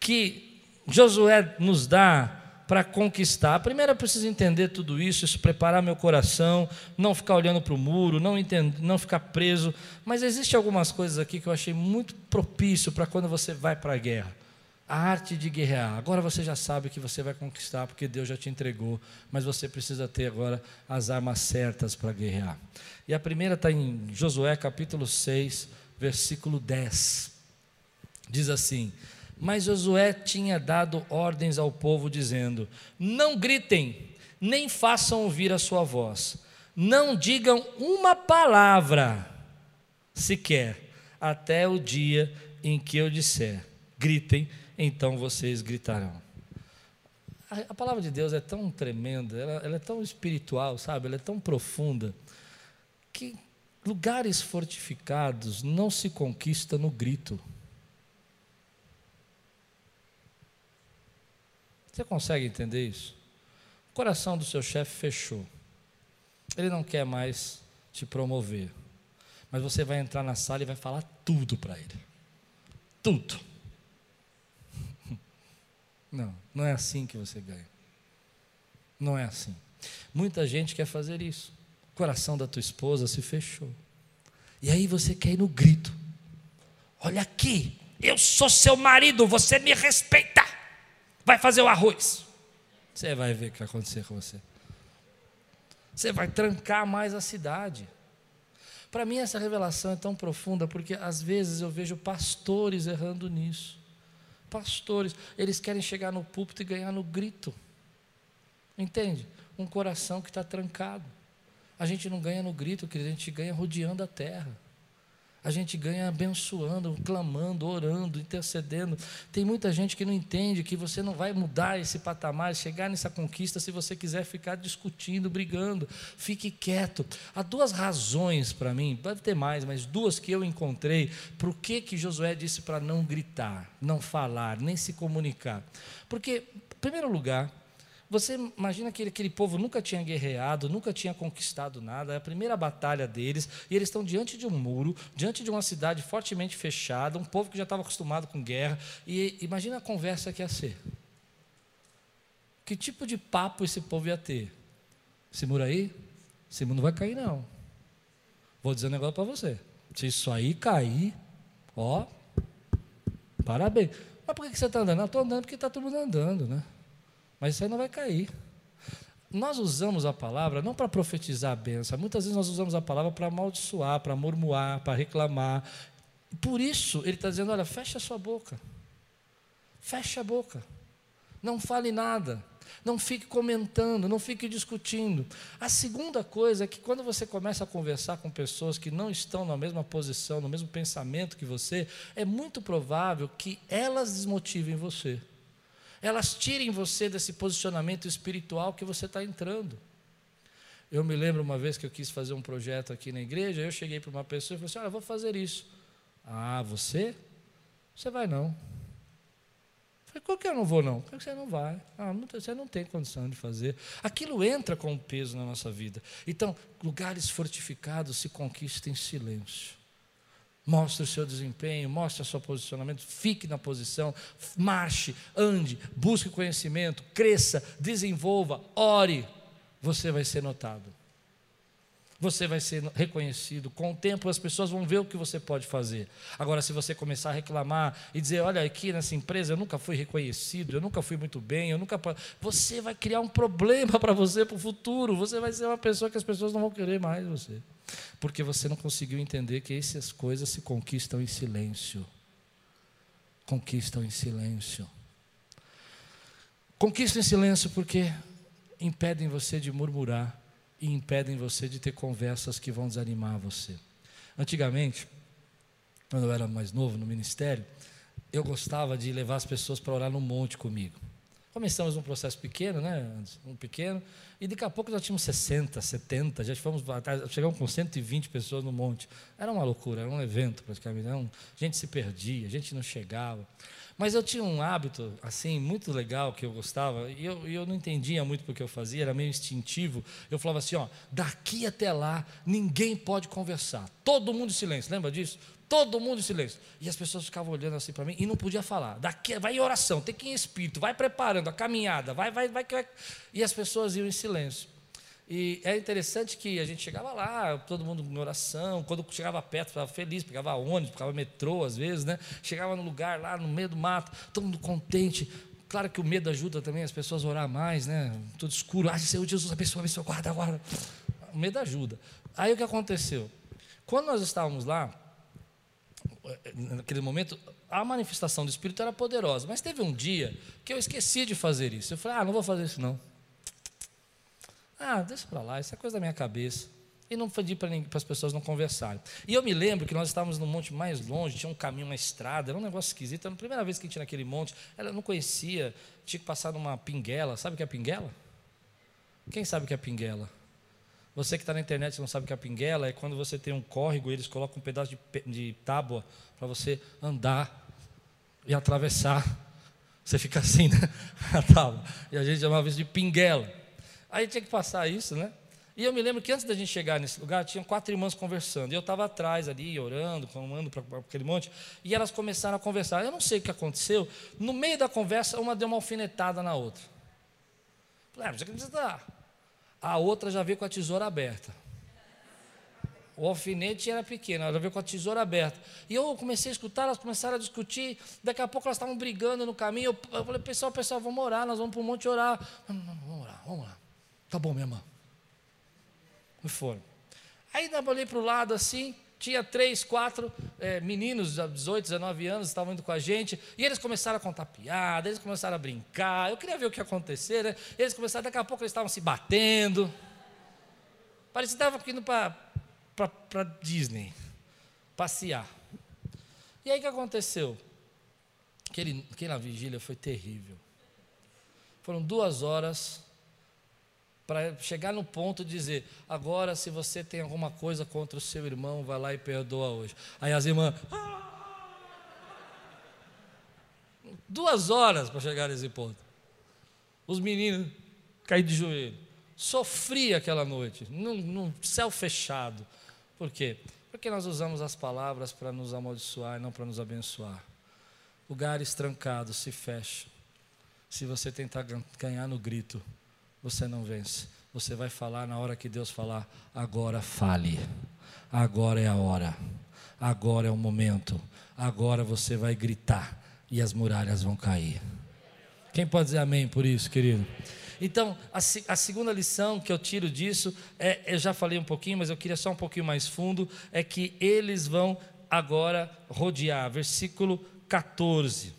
que Josué nos dá para conquistar. A primeira, eu preciso entender tudo isso, isso preparar meu coração, não ficar olhando para o muro, não, entender, não ficar preso. Mas existe algumas coisas aqui que eu achei muito propício para quando você vai para a guerra. A arte de guerrear. Agora você já sabe que você vai conquistar, porque Deus já te entregou, mas você precisa ter agora as armas certas para guerrear. E a primeira está em Josué capítulo 6, versículo 10. Diz assim: mas Josué tinha dado ordens ao povo, dizendo: Não gritem, nem façam ouvir a sua voz, não digam uma palavra sequer, até o dia em que eu disser: Gritem, então vocês gritarão. A, palavra de Deus é tão tremenda, ela, ela é tão espiritual, sabe? Ela é tão profunda, que lugares fortificados não se conquista no grito. Você consegue entender isso? O coração do seu chefe fechou. Ele não quer mais te promover. Mas você vai entrar na sala e vai falar tudo para ele. Tudo. Não, não é assim que você ganha. Não é assim. Muita gente quer fazer isso. O coração da tua esposa se fechou. E aí você quer ir no grito. Olha aqui, eu sou seu marido, você me respeita vai fazer o arroz. Você vai ver o que vai acontecer com você. Você vai trancar mais a cidade. Para mim, essa revelação é tão profunda, porque às vezes eu vejo pastores errando nisso. Pastores, eles querem chegar no púlpito e ganhar no grito. Entende? Um coração que está trancado. A gente não ganha no grito, a gente ganha rodeando a terra. A gente ganha abençoando, clamando, orando, intercedendo. Tem muita gente que não entende que você não vai mudar esse patamar, chegar nessa conquista se você quiser ficar discutindo, brigando. Fique quieto. Há duas razões para mim, deve ter mais, mas duas que eu encontrei, por que que Josué disse para não gritar, não falar, nem se comunicar. Porque, em primeiro lugar, você imagina que aquele povo nunca tinha guerreado, nunca tinha conquistado nada, é a primeira batalha deles, e eles estão diante de um muro, diante de uma cidade fortemente fechada, um povo que já estava acostumado com guerra, e imagina a conversa que ia ser. Que tipo de papo esse povo ia ter? Esse muro aí, esse muro não vai cair, não. Vou dizer um negócio para você. Se isso aí cair, ó, parabéns. Mas por que você está andando? Eu estou andando porque está todo mundo andando, né? Mas isso aí não vai cair. Nós usamos a palavra não para profetizar a benção, muitas vezes nós usamos a palavra para amaldiçoar, para murmurar, para reclamar. Por isso, ele está dizendo: olha, fecha a sua boca. Fecha a boca. Não fale nada. Não fique comentando, não fique discutindo. A segunda coisa é que quando você começa a conversar com pessoas que não estão na mesma posição, no mesmo pensamento que você, é muito provável que elas desmotivem você elas tirem você desse posicionamento espiritual que você está entrando. Eu me lembro uma vez que eu quis fazer um projeto aqui na igreja, eu cheguei para uma pessoa e falei assim: Olha, vou fazer isso. Ah, você? Você vai não. Eu falei, por que eu não vou não? Por que você não vai? Ah, não, você não tem condição de fazer. Aquilo entra com peso na nossa vida. Então, lugares fortificados se conquistam em silêncio. Mostre o seu desempenho, mostre o seu posicionamento, fique na posição, marche, ande, busque conhecimento, cresça, desenvolva, ore, você vai ser notado. você vai ser reconhecido. Com o tempo, as pessoas vão ver o que você pode fazer. Agora, se você começar a reclamar e dizer: Olha, aqui nessa empresa eu nunca fui reconhecido, eu nunca fui muito bem, eu nunca. Você vai criar um problema para você para o futuro. Você vai ser uma pessoa que as pessoas não vão querer mais você. Porque você não conseguiu entender que essas coisas se conquistam em silêncio. Conquistam em silêncio. Conquistam em silêncio porque impedem você de murmurar e impedem você de ter conversas que vão desanimar você. Antigamente, quando eu era mais novo no ministério, eu gostava de levar as pessoas para orar no monte comigo. Começamos um processo pequeno, né? Um pequeno, e daqui a pouco já tínhamos 60, 70, já fomos, chegamos com 120 pessoas no monte. Era uma loucura, era um evento praticamente. Era um, a gente se perdia, a gente não chegava. Mas eu tinha um hábito, assim, muito legal que eu gostava, e eu, eu não entendia muito porque eu fazia, era meio instintivo. Eu falava assim: ó, daqui até lá, ninguém pode conversar. Todo mundo em silêncio, lembra disso? Todo mundo em silêncio. E as pessoas ficavam olhando assim para mim e não podia falar. Daqui, vai em oração, tem que ir em espírito, vai preparando a caminhada, vai, vai, vai, vai. E as pessoas iam em silêncio. E é interessante que a gente chegava lá, todo mundo em oração, quando chegava perto, ficava feliz, pegava ônibus, pegava metrô às vezes, né? Chegava no lugar lá no meio do mato, todo mundo contente. Claro que o medo ajuda também as pessoas a orar mais, né? Tudo escuro. Ah, Senhor Jesus, abençoa, abençoa, guarda, guarda. O medo ajuda. Aí o que aconteceu? Quando nós estávamos lá, naquele momento, a manifestação do Espírito era poderosa. Mas teve um dia que eu esqueci de fazer isso. Eu falei, ah, não vou fazer isso não. Ah, deixa para lá, isso é coisa da minha cabeça. E não pedi para as pessoas não conversarem. E eu me lembro que nós estávamos no monte mais longe, tinha um caminho, uma estrada, era um negócio esquisito. Era a primeira vez que a gente ia naquele monte, ela não conhecia, tinha que passar numa pinguela. Sabe o que é pinguela? Quem sabe o que é pinguela? Você que está na internet e não sabe o que é pinguela, é quando você tem um córrego, eles colocam um pedaço de, de tábua para você andar e atravessar. Você fica assim, né? A tábua. E a gente chamava isso de pinguela. Aí tinha que passar isso, né? E eu me lembro que antes da gente chegar nesse lugar, tinham quatro irmãs conversando. E eu estava atrás ali, orando, clamando para aquele monte. E elas começaram a conversar. Eu não sei o que aconteceu. No meio da conversa, uma deu uma alfinetada na outra. Falei, ah, você acredita? A outra já veio com a tesoura aberta. O alfinete era pequeno, ela veio com a tesoura aberta. E eu comecei a escutar, elas começaram a discutir. Daqui a pouco elas estavam brigando no caminho. Eu, falei, pessoal, pessoal, vamos orar, nós vamos para o monte orar. Não, não, vamos orar, vamos orar. Tá bom, minha irmã. E foram. Aí eu olhei para o lado assim, tinha três, quatro é, meninos de 18, 19 anos, estavam indo com a gente, e eles começaram a contar piada, eles começaram a brincar, eu queria ver o que ia acontecer, né? Eles começaram, daqui a pouco eles estavam se batendo. Parecia que estavam indo para Disney, passear. E aí o que aconteceu? Aquele, aquela vigília foi terrível. Foram duas horas para chegar no ponto de dizer: agora, se você tem alguma coisa contra o seu irmão, vai lá e perdoa hoje. Aí as irmãs. Ah! Duas horas para chegar nesse ponto. Os meninos caíram de joelho. Sofri aquela noite, num, num céu fechado. Por quê? Porque nós usamos as palavras para nos amaldiçoar e não para nos abençoar. Lugares trancados se fecham. Se você tentar ganhar no grito, você não vence. Você vai falar na hora que Deus falar, agora fale. Agora é a hora. Agora é o momento. Agora você vai gritar e as muralhas vão cair. Quem pode dizer amém por isso, querido? Então, a, a, segunda lição que eu tiro disso, é, eu já falei um pouquinho, mas eu queria só um pouquinho mais fundo, é que eles vão agora rodear. Versículo 14.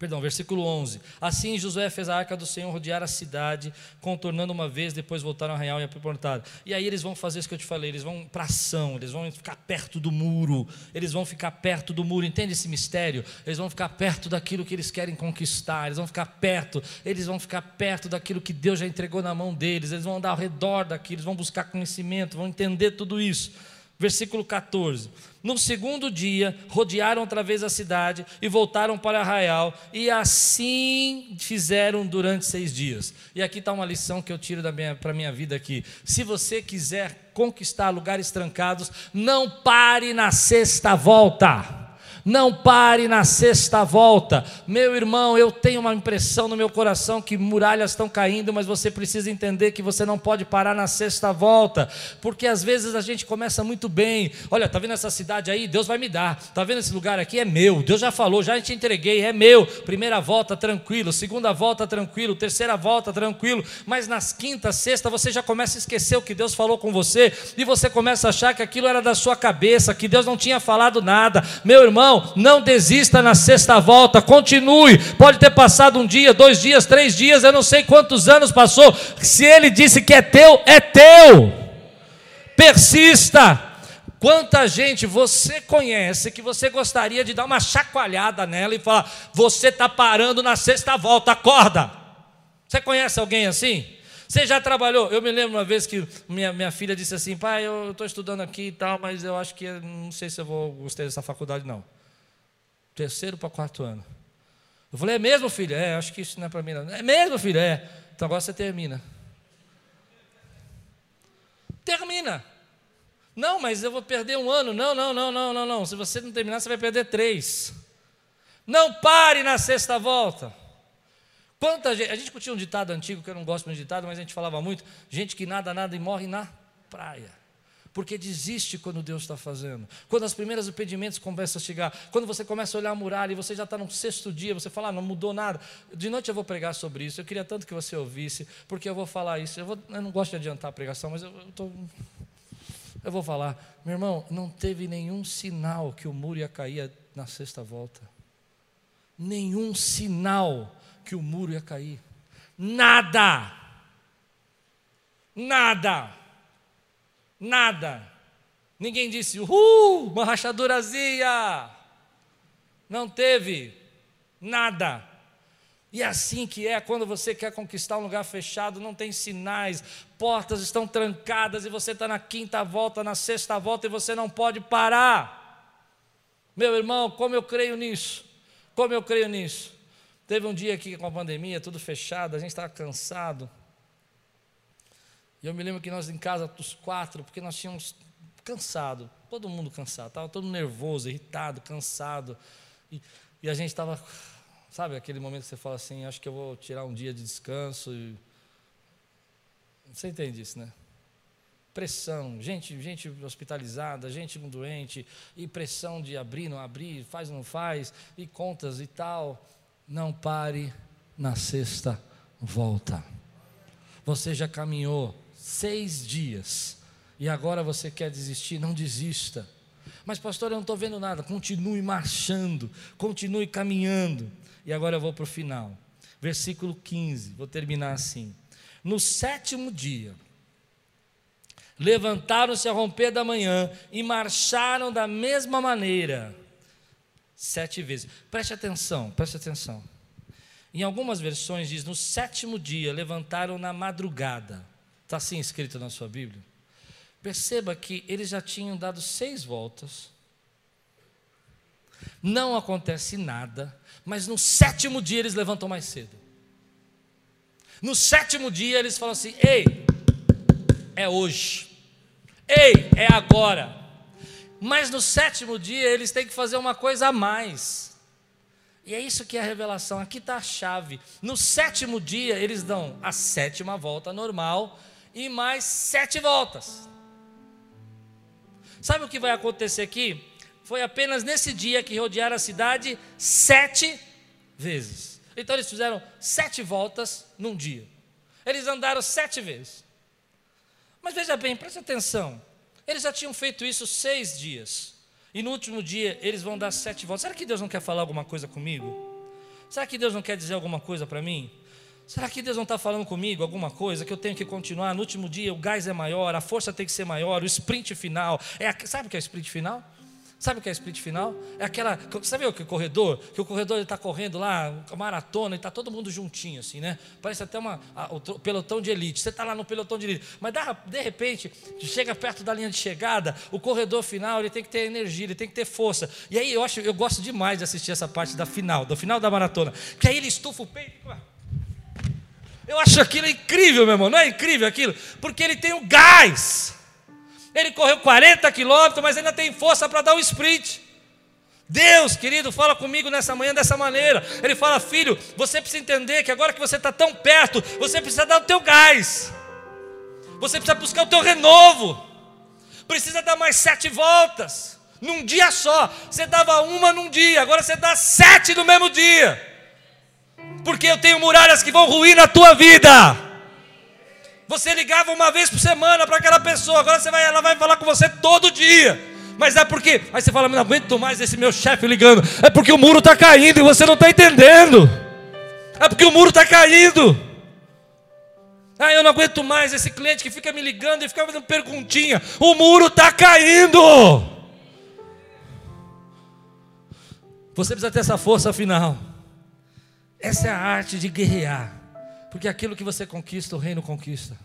Perdão, versículo 11. Assim Josué fez a arca do Senhor rodear a cidade, contornando uma vez, depois voltaram ao real e aportaram. E aí eles vão fazer isso que eu te falei, eles vão para ação, eles vão ficar perto do muro, eles vão ficar perto do muro, entende esse mistério? Eles vão ficar perto daquilo que eles querem conquistar, eles vão ficar perto, eles vão ficar perto daquilo que Deus já entregou na mão deles, eles vão andar ao redor daquilo, eles vão buscar conhecimento, vão entender tudo isso. Versículo 14. No segundo dia, rodearam outra vez a cidade e voltaram para Arraial, e assim fizeram durante seis dias. E aqui está uma lição que eu tiro para a minha vida aqui. Se você quiser conquistar lugares trancados, não pare na sexta volta. Não pare na sexta volta. Meu irmão, eu tenho uma impressão no meu coração que muralhas estão caindo, mas você precisa entender que você não pode parar na sexta volta, porque às vezes a gente começa muito bem. Olha, tá vendo essa cidade aí? Deus vai me dar. Tá vendo esse lugar aqui? É meu. Deus já falou, já te entreguei, é meu. Primeira volta tranquilo, segunda volta tranquilo, terceira volta tranquilo, mas nas quinta, sexta você já começa a esquecer o que Deus falou com você e você começa a achar que aquilo era da sua cabeça, que Deus não tinha falado nada. Meu irmão, não desista na sexta volta, continue. Pode ter passado um dia, dois dias, três dias, eu não sei quantos anos passou. Se ele disse que é teu, é teu. Persista. Quanta gente você conhece que você gostaria de dar uma chacoalhada nela e falar: você está parando na sexta volta, acorda. Você conhece alguém assim? Você já trabalhou? Eu me lembro uma vez que minha, minha filha disse assim: pai, eu estou estudando aqui e tal, mas eu acho que não sei se eu vou gostar dessa faculdade, não. Terceiro para quarto ano. Eu falei: é mesmo, filho? É, acho que isso não é para mim, não. É mesmo, filho? É. Então agora você termina. Termina. Não, mas eu vou perder um ano. Não, não, não, não, não, não. Se você não terminar, você vai perder três. Não pare na sexta volta. Quanta gente, a gente tinha um ditado antigo, que eu não gosto muito de ditado, mas a gente falava muito, gente que nada, nada e morre na praia. Porque desiste quando Deus está fazendo. Quando as primeiras impedimentos começam a chegar, quando você começa a olhar a muralha e você já está no sexto dia, você fala, ah, não mudou nada. De noite eu vou pregar sobre isso. Eu queria tanto que você ouvisse, porque eu vou falar isso. Eu, vou, eu não gosto de adiantar a pregação, mas eu, tô, eu vou falar. Meu irmão, não teve nenhum sinal que o muro ia cair na sexta volta. Nenhum sinal que o muro ia cair. Nada. Nada. Nada. Ninguém disse, uhul, uma rachadurazinha. Não teve nada. E é assim que é quando você quer conquistar um lugar fechado, não tem sinais, portas estão trancadas e você está na quinta volta, na sexta volta e você não pode parar. Meu irmão, como eu creio nisso? Como eu creio nisso? Teve um dia aqui com a pandemia, tudo fechado, a gente estava cansado. E eu me lembro que nós em casa, os quatro, porque nós tínhamos cansado, todo mundo cansado, estava todo nervoso, irritado, cansado. E, e a gente estava, sabe, aquele momento que você fala assim: acho que eu vou tirar um dia de descanso. E... Você entende isso, né? Pressão, gente, gente hospitalizada, gente doente, e pressão de abrir, não abrir, faz, não faz, e contas e tal não pare na sexta volta. Você já caminhou seis dias e agora você quer desistir? Não desista. Mas, pastor, eu não estou vendo nada. Continue marchando, continue caminhando. E agora eu vou para o final. Versículo 15, vou terminar assim. No sétimo dia, levantaram-se a romper da manhã e marcharam da mesma maneira sete vezes. Preste atenção, preste atenção. Em algumas versões diz: no sétimo dia levantaram na madrugada. Está assim escrito na sua Bíblia. Perceba que eles já tinham dado seis voltas. Não acontece nada, mas no sétimo dia eles levantam mais cedo. No sétimo dia eles falam assim: ei, é hoje. Ei, é agora. Mas no sétimo dia eles têm que fazer uma coisa a mais. E é isso que é a revelação. Aqui está a chave. No sétimo dia eles dão a sétima volta normal e mais sete voltas. Sabe o que vai acontecer aqui? Foi apenas nesse dia que rodearam a cidade sete vezes. Então eles fizeram sete voltas num dia. Eles andaram sete vezes. Mas veja bem, preste atenção. Eles já tinham feito isso seis dias. E no último dia eles vão dar sete voltas. Será que Deus não quer falar alguma coisa comigo? Será que Deus não quer dizer alguma coisa para mim? Será que Deus não está falando comigo alguma coisa que eu tenho que continuar? No último dia o gás é maior, a força tem que ser maior, o sprint final. É a, sabe o que é o sprint final? Sabe o que é sprint final? É aquela. Sabe o que é corredor? Que o corredor está correndo lá, maratona, e está todo mundo juntinho, assim, né? Parece até uma, a, o pelotão de elite. Você está lá no pelotão de elite. Mas de repente, chega perto da linha de chegada, o corredor final ele tem que ter energia, ele tem que ter força. E aí eu acho, eu gosto demais de assistir essa parte da final, do final da maratona. Que aí ele estufa o peito. Eu acho aquilo incrível, meu irmão. Não é incrível aquilo? Porque ele tem o gás. Ele correu 40 quilômetros, mas ainda tem força para dar um sprint. Deus, querido, fala comigo nessa manhã dessa maneira. Ele fala, filho, você precisa entender que agora que você está tão perto, você precisa dar o teu gás. Você precisa buscar o teu renovo. Precisa dar mais sete voltas. Num dia só. Você dava uma num dia, agora você dá sete no mesmo dia. Porque eu tenho muralhas que vão ruir na tua vida. Você ligava uma vez por semana para aquela pessoa, agora você vai, ela vai falar com você todo dia. Mas é porque, aí você fala, não aguento mais esse meu chefe ligando. É porque o muro está caindo e você não está entendendo. É porque o muro está caindo. Ah, eu não aguento mais esse cliente que fica me ligando e fica fazendo perguntinha. O muro está caindo. Você precisa ter essa força final. Essa é a arte de guerrear. Porque aquilo que você conquista, o reino conquista.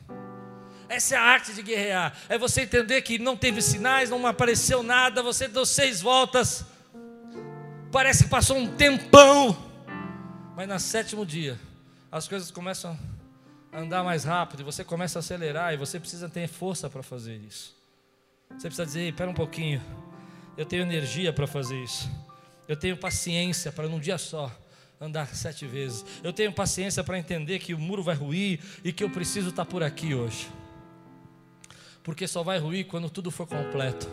Essa é a arte de guerrear. É você entender que não teve sinais, não apareceu nada, você deu seis voltas. Parece que passou um tempão. Mas no sétimo dia, as coisas começam a andar mais rápido, e você começa a acelerar, e você precisa ter força para fazer isso. Você precisa dizer, espera um pouquinho, eu tenho energia para fazer isso. Eu tenho paciência para num dia só andar sete vezes. Eu tenho paciência para entender que o muro vai ruir e que eu preciso estar por aqui hoje porque só vai ruir quando tudo for completo.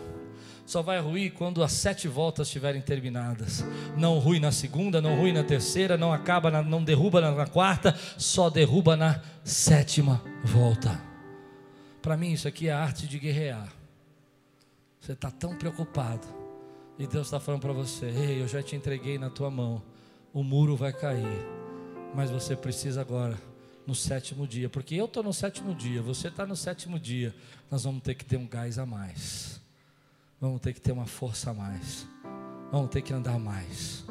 Só vai ruir quando as sete voltas estiverem terminadas. Não rui na segunda, não rui na terceira, não acaba, na, não derruba na quarta, só derruba na sétima volta. Para mim, isso aqui é a arte de guerrear. Você está tão preocupado, e Deus está falando para você: Ei, eu já te entreguei na tua mão, o muro vai cair, mas você precisa agora no sétimo dia, porque eu estou no sétimo dia, você está no sétimo dia, nós vamos ter que ter um gás a mais, vamos ter que ter uma força a mais, vamos ter que andar mais,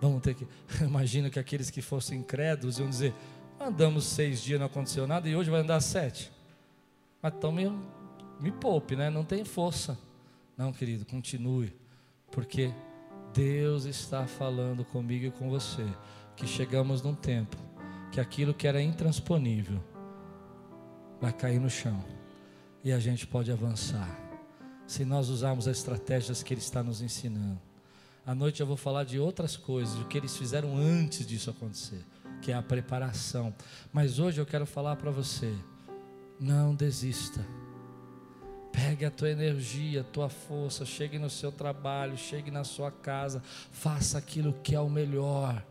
vamos ter que. Imagina que aqueles que fossem incrédulos iam dizer: andamos seis dias, não aconteceu nada, e hoje vai andar sete. Mas então me, me poupe, né? Não tem força. Não, querido, continue, porque Deus está falando comigo e com você que chegamos num tempo que aquilo que era intransponível vai cair no chão e a gente pode avançar. Se nós usarmos as estratégias que Ele está nos ensinando. À noite eu vou falar de outras coisas, o que eles fizeram antes disso acontecer, que é a preparação. Mas hoje eu quero falar para você: não desista. Pegue a tua energia, a tua força, chegue no seu trabalho, chegue na sua casa, faça aquilo que é o melhor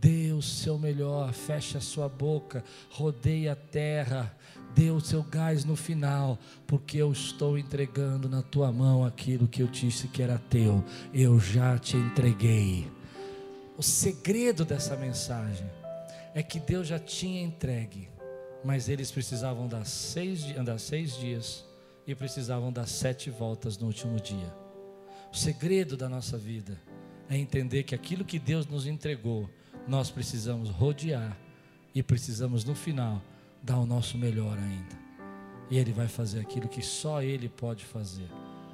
Dê o seu melhor, feche a sua boca, rodeie a terra, dê o seu gás no final, porque eu estou entregando na tua mão aquilo que eu disse que era teu, eu já te entreguei. O segredo dessa mensagem é que Deus já tinha entregue, mas eles precisavam dar seis, andar seis dias e precisavam dar sete voltas no último dia. O segredo da nossa vida é entender que aquilo que Deus nos entregou, nós precisamos rodear e precisamos no final dar o nosso melhor ainda. E Ele vai fazer aquilo que só Ele pode fazer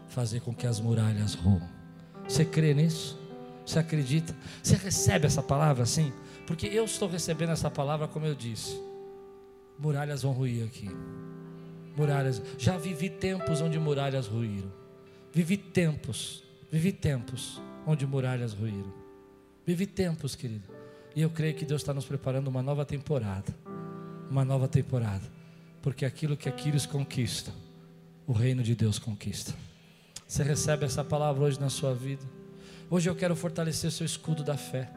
fazer com que as muralhas roam. Você crê nisso? Você acredita? Você recebe essa palavra assim? Porque eu estou recebendo essa palavra, como eu disse. Muralhas vão ruir aqui. Muralhas. Já vivi tempos onde muralhas ruíram. Vivi tempos, vivi tempos onde muralhas ruíram. Vivi tempos, querido, e eu creio que Deus está nos preparando uma nova temporada. Uma nova temporada. Porque aquilo que Aquiles conquista, o reino de Deus conquista. Você recebe essa palavra hoje na sua vida. Hoje eu quero fortalecer o seu escudo da fé.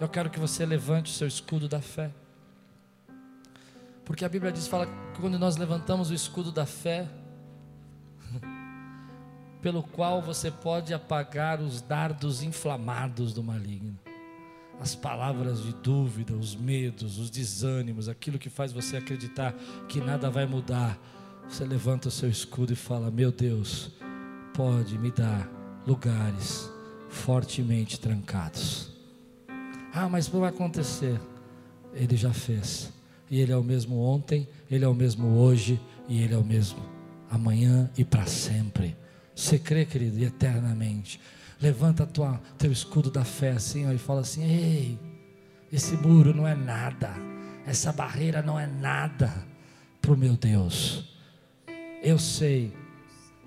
Eu quero que você levante o seu escudo da fé. Porque a Bíblia diz, fala que quando nós levantamos o escudo da fé, pelo qual você pode apagar os dardos inflamados do maligno as palavras de dúvida, os medos, os desânimos, aquilo que faz você acreditar que nada vai mudar, você levanta o seu escudo e fala: Meu Deus, pode me dar lugares fortemente trancados. Ah, mas não vai acontecer. Ele já fez. E Ele é o mesmo ontem, Ele é o mesmo hoje e Ele é o mesmo amanhã e para sempre. Você crê, querido, e eternamente. Levanta tua, teu escudo da fé assim ó, e fala assim: Ei, esse muro não é nada, essa barreira não é nada para o meu Deus. Eu sei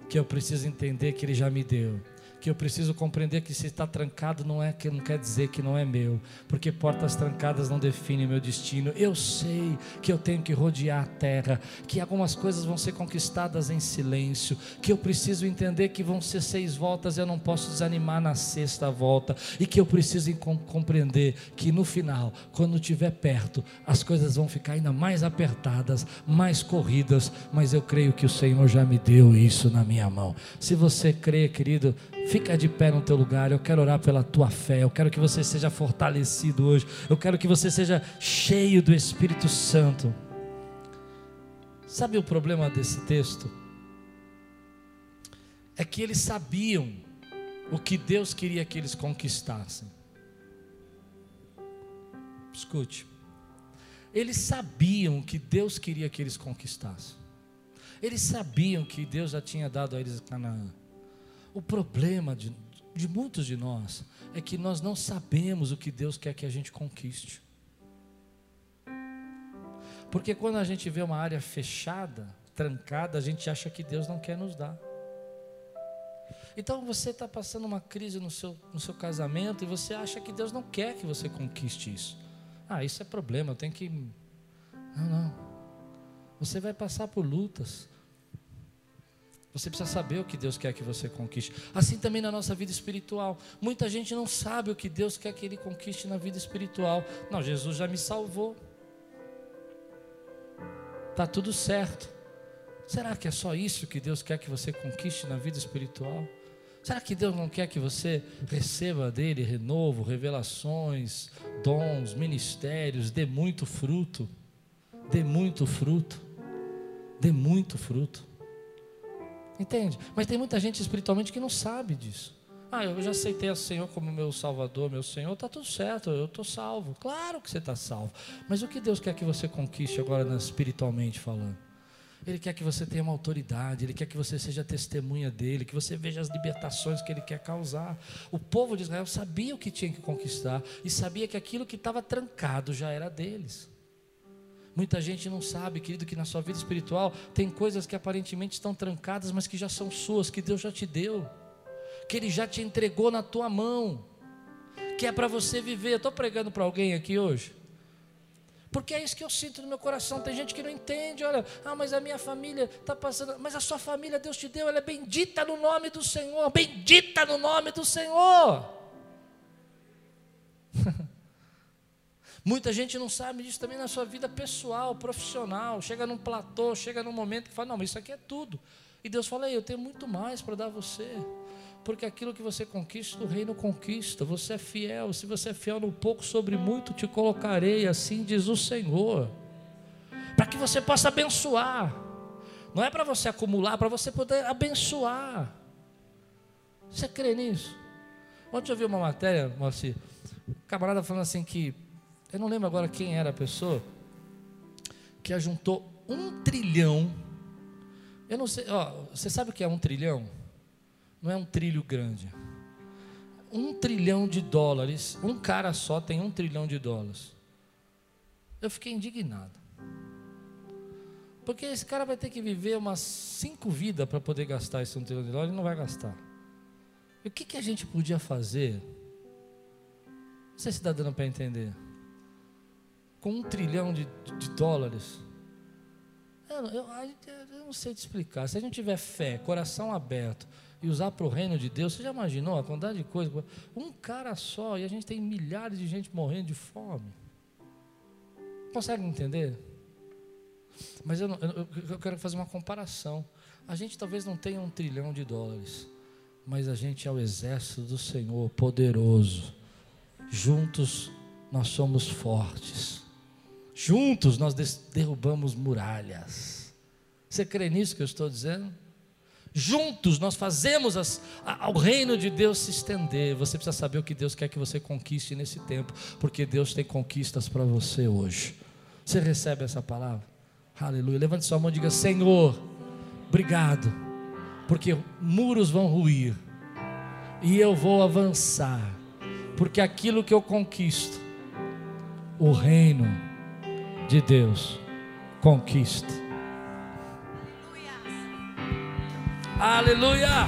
que eu preciso entender que Ele já me deu, que eu preciso compreender que se está trancado não é que não quer dizer que não é meu, porque portas trancadas não definem meu destino. Eu sei que eu tenho que rodear a terra, que algumas coisas vão ser conquistadas em silêncio, que eu preciso entender que vão ser seis voltas, eu não posso desanimar na sexta volta, e que eu preciso compreender que no final, quando estiver perto, as coisas vão ficar ainda mais apertadas, mais corridas, mas eu creio que o Senhor já me deu isso na minha mão. Se você crê, querido, Fica de pé no teu lugar. Eu quero orar pela tua fé. Eu quero que você seja fortalecido hoje. Eu quero que você seja cheio do Espírito Santo. Sabe o problema desse texto? É que eles sabiam o que Deus queria que eles conquistassem. Escute. Eles sabiam que Deus queria que eles conquistassem. Eles sabiam que Deus já tinha dado a eles Canaã. O problema de, de muitos de nós é que nós não sabemos o que Deus quer que a gente conquiste. Porque quando a gente vê uma área fechada, trancada, a gente acha que Deus não quer nos dar. Então você está passando uma crise no seu, no seu casamento e você acha que Deus não quer que você conquiste isso. Ah, isso é problema, eu tenho que. Não, não. Você vai passar por lutas. Você precisa saber o que Deus quer que você conquiste. Assim também na nossa vida espiritual. Muita gente não sabe o que Deus quer que ele conquiste na vida espiritual. Não, Jesus já me salvou. Tá tudo certo. Será que é só isso que Deus quer que você conquiste na vida espiritual? Será que Deus não quer que você receba dele renovo, revelações, dons, ministérios, dê muito fruto? Dê muito fruto. Dê muito fruto. Entende? Mas tem muita gente espiritualmente que não sabe disso. Ah, eu já aceitei o Senhor como meu Salvador, meu Senhor, está tudo certo, eu estou salvo. Claro que você está salvo. Mas o que Deus quer que você conquiste agora espiritualmente falando? Ele quer que você tenha uma autoridade, Ele quer que você seja testemunha dEle, que você veja as libertações que Ele quer causar. O povo de Israel sabia o que tinha que conquistar e sabia que aquilo que estava trancado já era deles. Muita gente não sabe, querido, que na sua vida espiritual tem coisas que aparentemente estão trancadas, mas que já são suas, que Deus já te deu, que Ele já te entregou na tua mão, que é para você viver. Estou pregando para alguém aqui hoje. Porque é isso que eu sinto no meu coração. Tem gente que não entende, olha, ah, mas a minha família está passando, mas a sua família Deus te deu, ela é bendita no nome do Senhor, bendita no nome do Senhor. Muita gente não sabe disso também na sua vida pessoal, profissional. Chega num platô, chega num momento que fala: Não, mas isso aqui é tudo. E Deus fala: Eu tenho muito mais para dar a você. Porque aquilo que você conquista, o reino conquista. Você é fiel. Se você é fiel no pouco, sobre muito te colocarei. Assim diz o Senhor. Para que você possa abençoar. Não é para você acumular, é para você poder abençoar. Você crê nisso? Ontem eu vi uma matéria, Moacir, um camarada falando assim que eu não lembro agora quem era a pessoa que ajuntou um trilhão. Eu não sei, ó, você sabe o que é um trilhão? Não é um trilho grande. Um trilhão de dólares, um cara só tem um trilhão de dólares. Eu fiquei indignado. Porque esse cara vai ter que viver umas cinco vidas para poder gastar esse um trilhão de dólares e não vai gastar. E o que, que a gente podia fazer? Não sei se está dando para entender com um trilhão de, de dólares. Eu, eu, eu, não sei te explicar. Se a gente tiver fé, coração aberto e usar para o reino de Deus, você já imaginou a quantidade de coisa? Um cara só e a gente tem milhares de gente morrendo de fome. Consegue entender? Mas eu, eu, eu quero fazer uma comparação. A gente talvez não tenha um trilhão de dólares, mas a gente é o exército do Senhor poderoso. Juntos nós somos fortes. Juntos nós derrubamos muralhas. Você crê nisso que eu estou dizendo? Juntos nós fazemos as, a, ao reino de Deus se estender. Você precisa saber o que Deus quer que você conquiste nesse tempo, porque Deus tem conquistas para você hoje. Você recebe essa palavra? Aleluia. Levante sua mão e diga: Senhor, obrigado, porque muros vão ruir e eu vou avançar, porque aquilo que eu conquisto, o reino de Deus conquista. Aleluia! Aleluia!